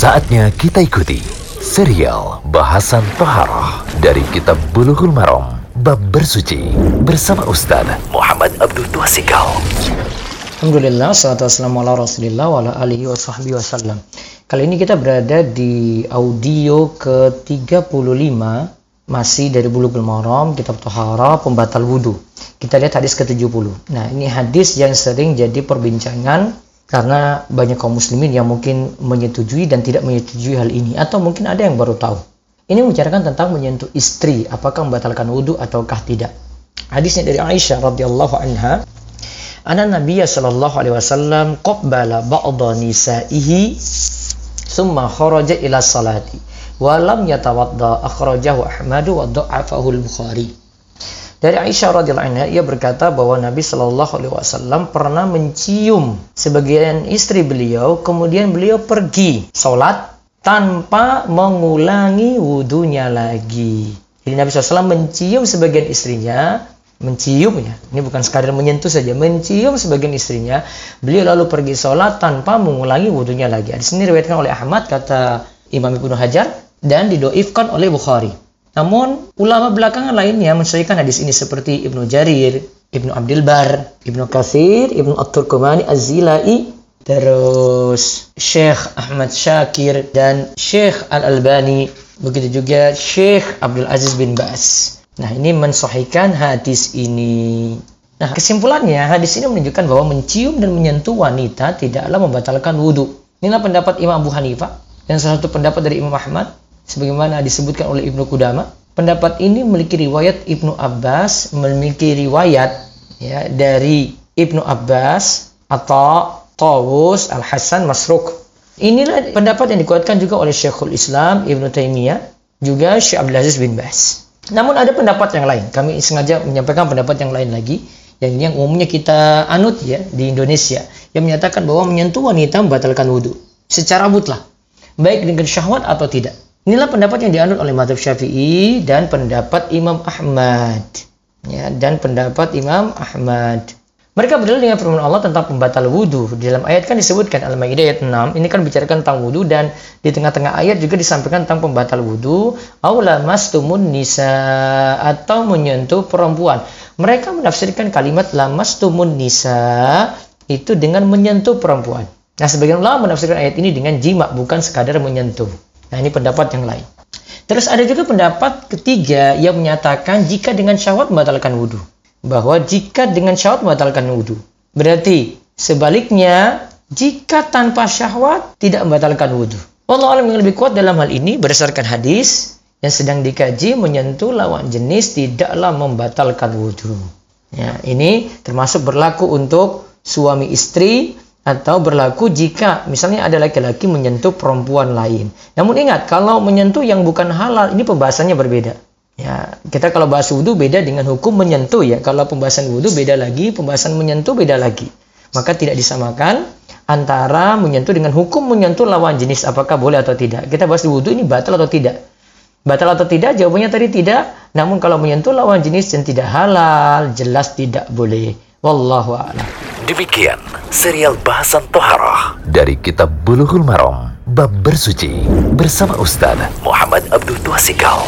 Saatnya kita ikuti serial bahasan Toharoh dari Kitab Bulughul Maram Bab Bersuci bersama Ustaz Muhammad Abdul Tuasikal. Alhamdulillah, salatu wassalamu ala rasulillah wa ala alihi wa sahbihi wasallam. Kali ini kita berada di audio ke-35 masih dari Bulughul Maram, Kitab Tohara, Pembatal Wudhu. Kita lihat hadis ke-70. Nah, ini hadis yang sering jadi perbincangan karena banyak kaum muslimin yang mungkin menyetujui dan tidak menyetujui hal ini atau mungkin ada yang baru tahu. Ini membicarakan tentang menyentuh istri, apakah membatalkan wudhu ataukah tidak. Hadisnya dari Aisyah radhiyallahu anha, Ana Nabiya sallallahu alaihi wasallam qabbala ba'dha nisaihi summa kharaja ila salati wa lam yatawadda akhrajahu Ahmad wa dha'afahu al-Bukhari. Dari Aisyah radhiyallahu anha ia berkata bahwa Nabi Shallallahu alaihi wasallam pernah mencium sebagian istri beliau kemudian beliau pergi sholat tanpa mengulangi wudhunya lagi. Jadi Nabi SAW mencium sebagian istrinya, mencium ya, ini bukan sekadar menyentuh saja, mencium sebagian istrinya, beliau lalu pergi sholat tanpa mengulangi wudhunya lagi. Di sini diriwayatkan oleh Ahmad kata Imam Ibnu Hajar dan didoifkan oleh Bukhari. Namun ulama belakangan lainnya mensahihkan hadis ini seperti Ibnu Jarir, Ibnu Abdul Bar, Ibnu Katsir, Ibnu At-Turkumani Az-Zilai, terus Syekh Ahmad Syakir dan Syekh Al-Albani, begitu juga Syekh Abdul Aziz bin Bas. Nah, ini mensahihkan hadis ini. Nah, kesimpulannya hadis ini menunjukkan bahwa mencium dan menyentuh wanita tidaklah membatalkan wudhu. Inilah pendapat Imam Abu Hanifah dan salah satu pendapat dari Imam Ahmad sebagaimana disebutkan oleh Ibnu Kudama. Pendapat ini memiliki riwayat Ibnu Abbas, memiliki riwayat ya dari Ibnu Abbas atau Tawus Al-Hasan Masruk. Inilah pendapat yang dikuatkan juga oleh Syekhul Islam Ibnu Taimiyah, juga Syekh Abdul Aziz bin Bas. Namun ada pendapat yang lain. Kami sengaja menyampaikan pendapat yang lain lagi yang ini yang umumnya kita anut ya di Indonesia yang menyatakan bahwa menyentuh wanita membatalkan wudhu secara mutlak baik dengan syahwat atau tidak. Inilah pendapat yang dianut oleh Madhab Syafi'i dan pendapat Imam Ahmad. Ya, dan pendapat Imam Ahmad. Mereka berdalil dengan firman Allah tentang pembatal wudhu. Di dalam ayat kan disebutkan Al-Maidah ayat 6. Ini kan bicarakan tentang wudhu dan di tengah-tengah ayat juga disampaikan tentang pembatal wudhu. Aula mastumun nisa atau menyentuh perempuan. Mereka menafsirkan kalimat lamastumun nisa itu dengan menyentuh perempuan. Nah, sebagian ulama menafsirkan ayat ini dengan jima, bukan sekadar menyentuh. Nah, ini pendapat yang lain. Terus ada juga pendapat ketiga yang menyatakan jika dengan syahwat membatalkan wudhu. Bahwa jika dengan syahwat membatalkan wudhu. Berarti sebaliknya jika tanpa syahwat tidak membatalkan wudhu. Allah alam yang lebih kuat dalam hal ini berdasarkan hadis yang sedang dikaji menyentuh lawan jenis tidaklah membatalkan wudhu. Ya, ini termasuk berlaku untuk suami istri atau berlaku jika misalnya ada laki-laki menyentuh perempuan lain. Namun ingat, kalau menyentuh yang bukan halal, ini pembahasannya berbeda. Ya, kita kalau bahas wudhu beda dengan hukum menyentuh ya. Kalau pembahasan wudhu beda lagi, pembahasan menyentuh beda lagi. Maka tidak disamakan antara menyentuh dengan hukum menyentuh lawan jenis apakah boleh atau tidak. Kita bahas di wudhu ini batal atau tidak. Batal atau tidak? Jawabannya tadi tidak. Namun kalau menyentuh lawan jenis yang tidak halal, jelas tidak boleh. Wallahu a'lam. Demikian serial bahasan Toharoh dari Kitab Bulughul Maram Bab Bersuci bersama Ustaz Muhammad Abdul Tuasikal.